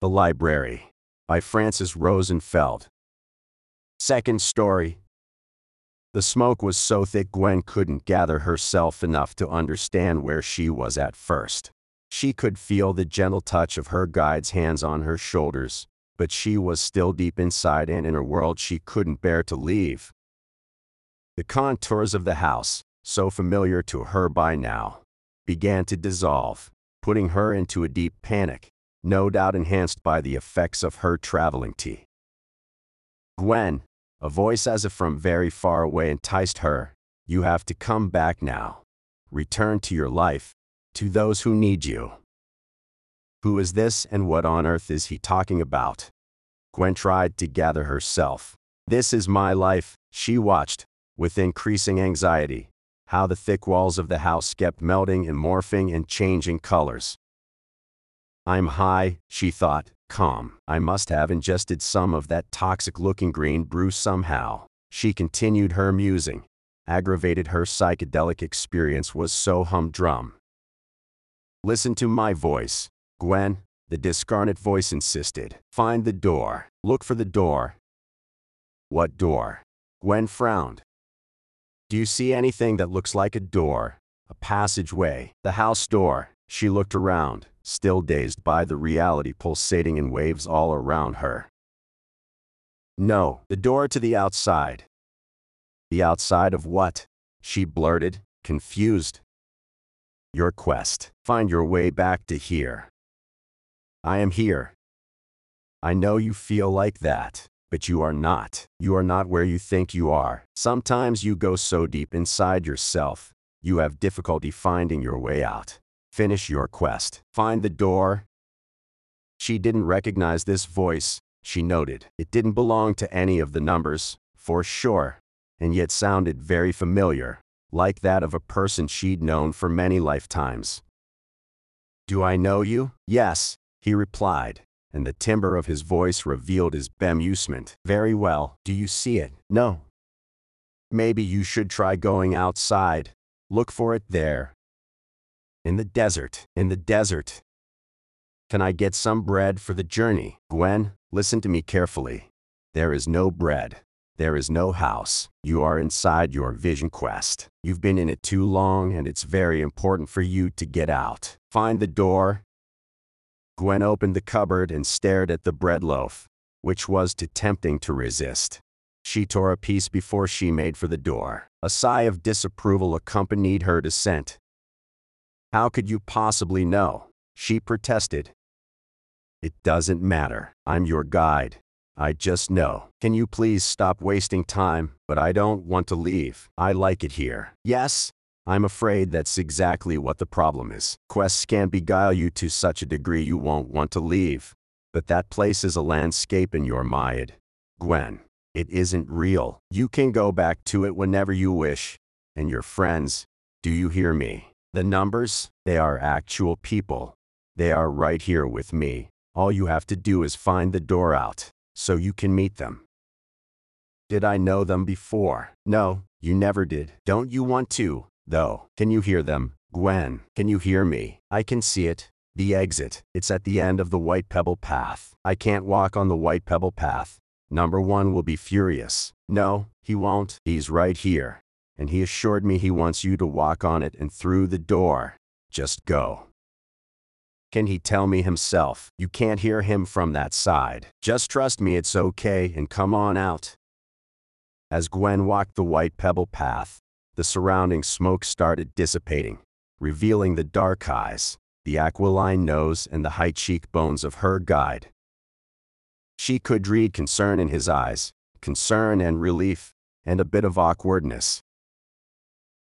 The Library by Francis Rosenfeld. Second story. The smoke was so thick Gwen couldn't gather herself enough to understand where she was at first. She could feel the gentle touch of her guide's hands on her shoulders, but she was still deep inside and in a world she couldn't bear to leave. The contours of the house, so familiar to her by now, began to dissolve, putting her into a deep panic, no doubt enhanced by the effects of her traveling tea. Gwen, a voice as if from very far away enticed her, you have to come back now. Return to your life, to those who need you. Who is this and what on earth is he talking about? Gwen tried to gather herself. This is my life, she watched, with increasing anxiety, how the thick walls of the house kept melting and morphing and changing colors. I'm high, she thought, calm. I must have ingested some of that toxic-looking green brew somehow. She continued her musing. Aggravated her psychedelic experience was so humdrum. Listen to my voice, Gwen, the discarnate voice insisted. Find the door. Look for the door. What door? Gwen frowned. Do you see anything that looks like a door? A passageway? The house door? She looked around, still dazed by the reality pulsating in waves all around her. No, the door to the outside. The outside of what? She blurted, confused. Your quest. Find your way back to here. I am here. I know you feel like that, but you are not. You are not where you think you are. Sometimes you go so deep inside yourself, you have difficulty finding your way out. Finish your quest. Find the door. She didn't recognize this voice, she noted. It didn't belong to any of the numbers, for sure, and yet sounded very familiar, like that of a person she'd known for many lifetimes. Do I know you? Yes, he replied, and the timbre of his voice revealed his bemusement. Very well. Do you see it? No. Maybe you should try going outside. Look for it there. In the desert. In the desert. Can I get some bread for the journey? Gwen, listen to me carefully. There is no bread. There is no house. You are inside your vision quest. You've been in it too long and it's very important for you to get out. Find the door, Gwen opened the cupboard and stared at the bread loaf, which was too tempting to resist. She tore a piece before she made for the door. A sigh of disapproval accompanied her descent. How could you possibly know? She protested. It doesn't matter. I'm your guide. I just know. Can you please stop wasting time? But I don't want to leave. I like it here. Yes, I'm afraid that's exactly what the problem is. Quests can beguile you to such a degree you won't want to leave. But that place is a landscape in your mind. Gwen, it isn't real. You can go back to it whenever you wish. And your friends, do you hear me? The numbers, they are actual people. They are right here with me. All you have to do is find the door out, so you can meet them. Did I know them before? No, you never did. Don't you want to? though. Can you hear them? Gwen, can you hear me? I can see it. The exit. It's at the end of the White Pebble Path. I can't walk on the White Pebble Path. Number one will be furious. No, he won't. He's right here. And he assured me he wants you to walk on it and through the door. Just go. Can he tell me himself? You can't hear him from that side. Just trust me it's okay and come on out. As Gwen walked the White Pebble Path, the surrounding smoke started dissipating, revealing the dark eyes, the aquiline nose, and the high cheekbones of her guide. She could read concern in his eyes, concern and relief, and a bit of awkwardness.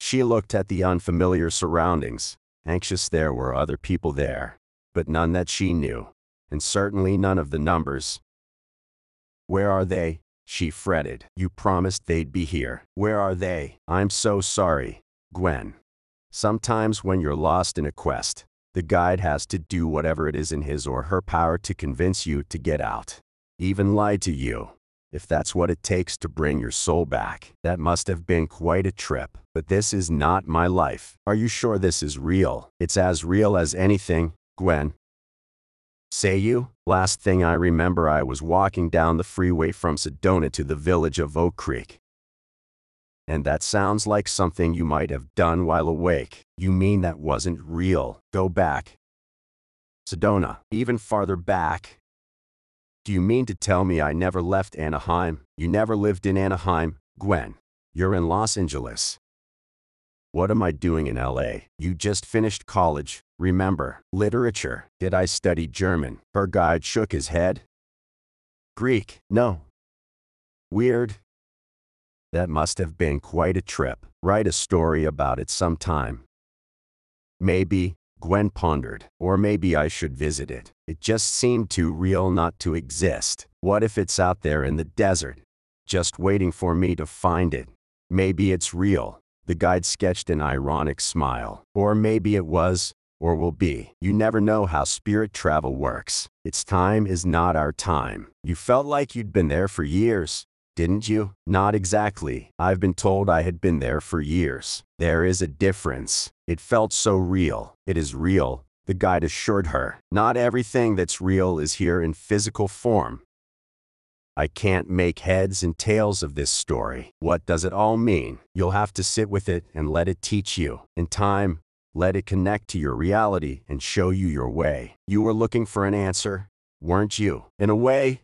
She looked at the unfamiliar surroundings, anxious there were other people there, but none that she knew, and certainly none of the numbers. Where are they? She fretted. You promised they'd be here. Where are they? I'm so sorry. Gwen. Sometimes when you're lost in a quest, the guide has to do whatever it is in his or her power to convince you to get out. Even lie to you. If that's what it takes to bring your soul back, that must have been quite a trip. But this is not my life. Are you sure this is real? It's as real as anything, Gwen. Say you? Last thing I remember, I was walking down the freeway from Sedona to the village of Oak Creek. And that sounds like something you might have done while awake. You mean that wasn't real? Go back. Sedona, even farther back. Do you mean to tell me I never left Anaheim? You never lived in Anaheim, Gwen. You're in Los Angeles. What am I doing in LA? You just finished college. Remember, literature. Did I study German? Her guide shook his head. Greek? No. Weird. That must have been quite a trip. Write a story about it sometime. Maybe, Gwen pondered, or maybe I should visit it. It just seemed too real not to exist. What if it's out there in the desert, just waiting for me to find it? Maybe it's real. The guide sketched an ironic smile. Or maybe it was, or will be. You never know how spirit travel works. Its time is not our time. You felt like you'd been there for years, didn't you? Not exactly. I've been told I had been there for years. There is a difference. It felt so real. It is real, the guide assured her. Not everything that's real is here in physical form. I can't make heads and tails of this story. What does it all mean? You'll have to sit with it and let it teach you. In time, let it connect to your reality and show you your way. You were looking for an answer, weren't you? In a way,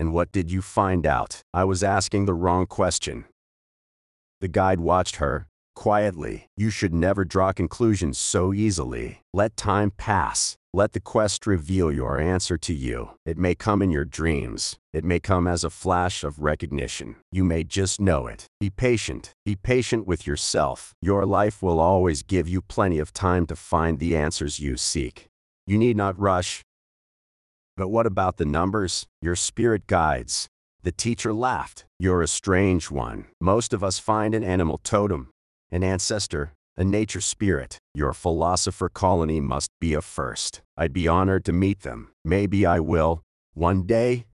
and what did you find out? I was asking the wrong question. The guide watched her, quietly. You should never draw conclusions so easily. Let time pass. Let the quest reveal your answer to you. It may come in your dreams. It may come as a flash of recognition. You may just know it. Be patient. Be patient with yourself. Your life will always give you plenty of time to find the answers you seek. You need not rush. But what about the numbers? Your spirit guides. The teacher laughed. You're a strange one. Most of us find an animal totem, an ancestor, a nature spirit. Your philosopher colony must be a first. I'd be honored to meet them. Maybe I will. One day?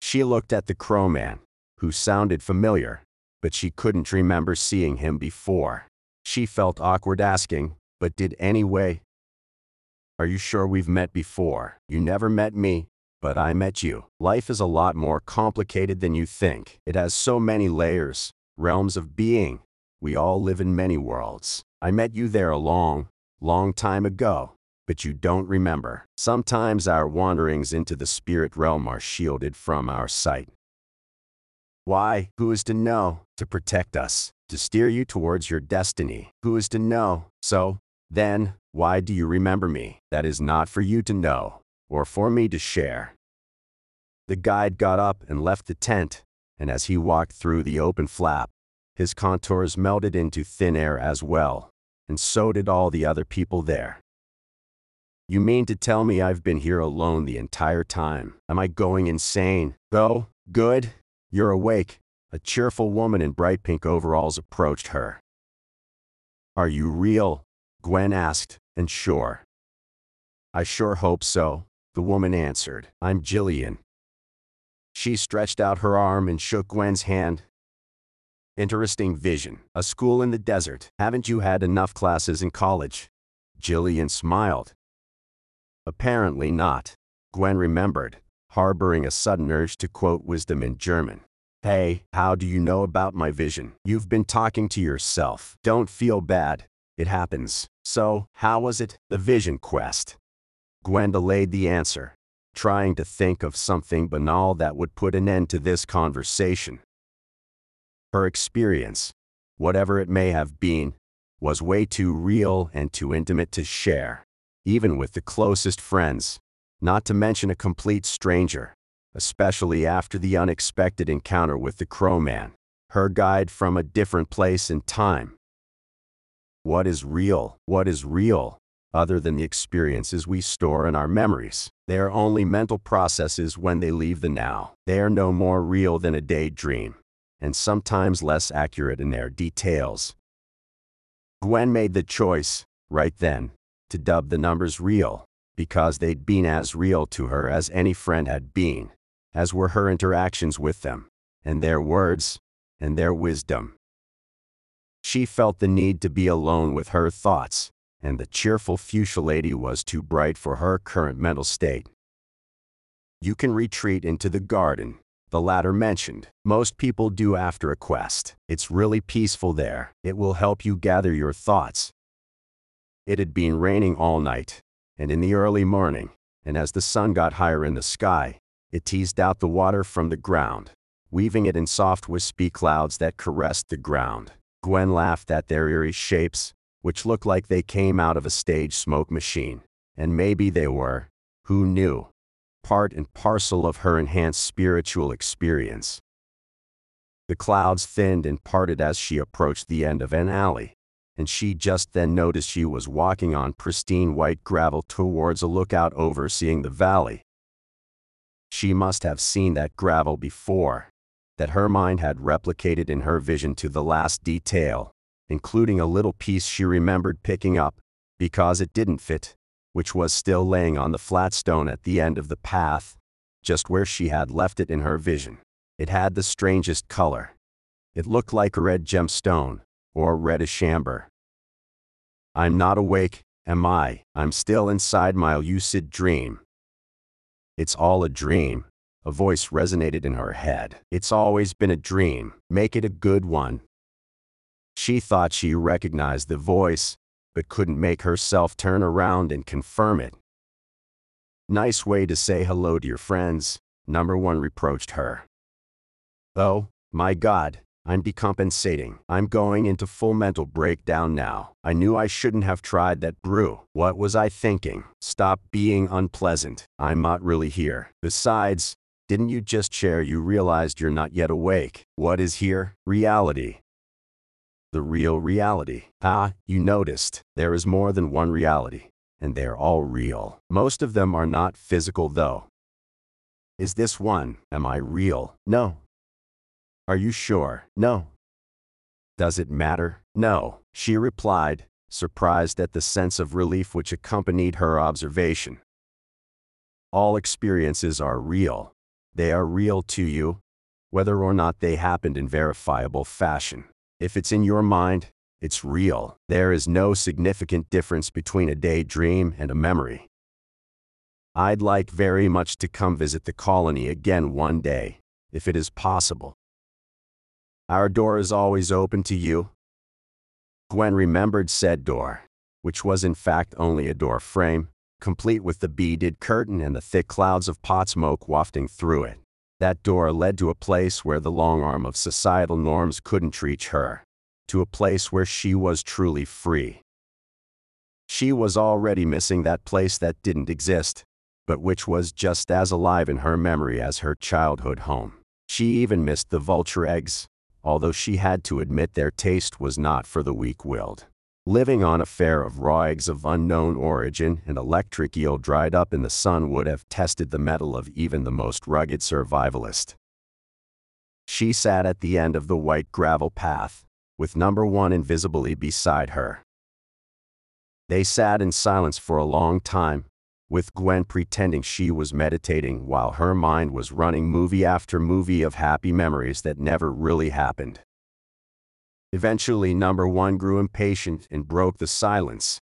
She looked at the crowman, who sounded familiar, but she couldn't remember seeing him before. She felt awkward asking, but did anyway. Are you sure we've met before? You never met me, but I met you. Life is a lot more complicated than you think. It has so many layers, realms of being. We all live in many worlds. I met you there a long, long time ago, but you don't remember. Sometimes our wanderings into the spirit realm are shielded from our sight. Why? Who is to know? To protect us, to steer you towards your destiny. Who is to know? So, then, why do you remember me? That is not for you to know, or for me to share. The guide got up and left the tent, and as he walked through the open flap, his contours melted into thin air as well, and so did all the other people there. You mean to tell me I've been here alone the entire time? Am I going insane? Go, good, you're awake. A cheerful woman in bright pink overalls approached her. Are you real? Gwen asked, and sure. I sure hope so, the woman answered. I'm Jillian. She stretched out her arm and shook Gwen's hand. Interesting vision. A school in the desert. Haven't you had enough classes in college? Jillian smiled. Apparently not. Gwen remembered, harboring a sudden urge to quote wisdom in German. Hey, how do you know about my vision? You've been talking to yourself. Don't feel bad. It happens. So, how was it? The vision quest. Gwen delayed the answer, trying to think of something banal that would put an end to this conversation. Her experience, whatever it may have been, was way too real and too intimate to share, even with the closest friends, not to mention a complete stranger, especially after the unexpected encounter with the crowman, her guide from a different place and time. What is real? What is real? Other than the experiences we store in our memories. They are only mental processes when they leave the now. They are no more real than a daydream, and sometimes less accurate in their details. Gwen made the choice, right then, to dub the numbers real, because they'd been as real to her as any friend had been, as were her interactions with them, and their words, and their wisdom. She felt the need to be alone with her thoughts, and the cheerful fuchsia lady was too bright for her current mental state. You can retreat into the garden, the latter mentioned. Most people do after a quest. It's really peaceful there. It will help you gather your thoughts. It had been raining all night, and in the early morning, and as the sun got higher in the sky, it teased out the water from the ground, weaving it in soft wispy clouds that caressed the ground. Gwen laughed at their eerie shapes, which looked like they came out of a stage smoke machine. And maybe they were. Who knew? part and parcel of her enhanced spiritual experience. The clouds thinned and parted as she approached the end of an alley, and she just then noticed she was walking on pristine white gravel towards a lookout overseeing the valley. She must have seen that gravel before, that her mind had replicated in her vision to the last detail, including a little piece she remembered picking up, because it didn't fit which was still laying on the flat stone at the end of the path, just where she had left it in her vision. It had the strangest color. It looked like a red gemstone, or reddish amber. I'm not awake, am I? I'm still inside my lucid dream. It's all a dream. A voice resonated in her head. It's always been a dream. Make it a good one. She thought she recognized the voice, but couldn't make herself turn around and confirm it. Nice way to say hello to your friends, number one reproached her. Oh, my God, I'm decompensating. I'm going into full mental breakdown now. I knew I shouldn't have tried that brew. What was I thinking? Stop being unpleasant. I'm not really here. Besides, didn't you just share you realized you're not yet awake? What is here? Reality the real reality. Ah, you noticed, there is more than one reality, and they're all real. Most of them are not physical though. Is this one, am I real? No. Are you sure? No. Does it matter? No, she replied, surprised at the sense of relief which accompanied her observation. All experiences are real. They are real to you, whether or not they happened in verifiable fashion. If it's in your mind, it's real. There is no significant difference between a daydream and a memory. I'd like very much to come visit the colony again one day, if it is possible. Our door is always open to you. Gwen remembered said door, which was in fact only a door frame, complete with the beaded curtain and the thick clouds of pot smoke wafting through it. That door led to a place where the long arm of societal norms couldn't reach her, to a place where she was truly free. She was already missing that place that didn't exist, but which was just as alive in her memory as her childhood home. She even missed the vulture eggs, although she had to admit their taste was not for the weak-willed. Living on a fare of raw eggs of unknown origin and electric eel dried up in the sun would have tested the mettle of even the most rugged survivalist. She sat at the end of the white gravel path, with number one invisibly beside her. They sat in silence for a long time, with Gwen pretending she was meditating while her mind was running movie after movie of happy memories that never really happened. Eventually, number one grew impatient and broke the silence.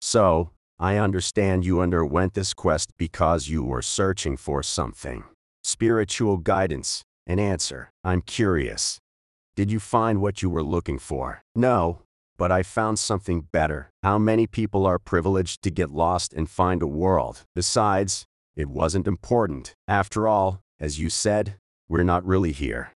So, I understand you underwent this quest because you were searching for something. Spiritual guidance. An answer. I'm curious. Did you find what you were looking for? No, but I found something better. How many people are privileged to get lost and find a world? Besides, it wasn't important. After all, as you said, we're not really here.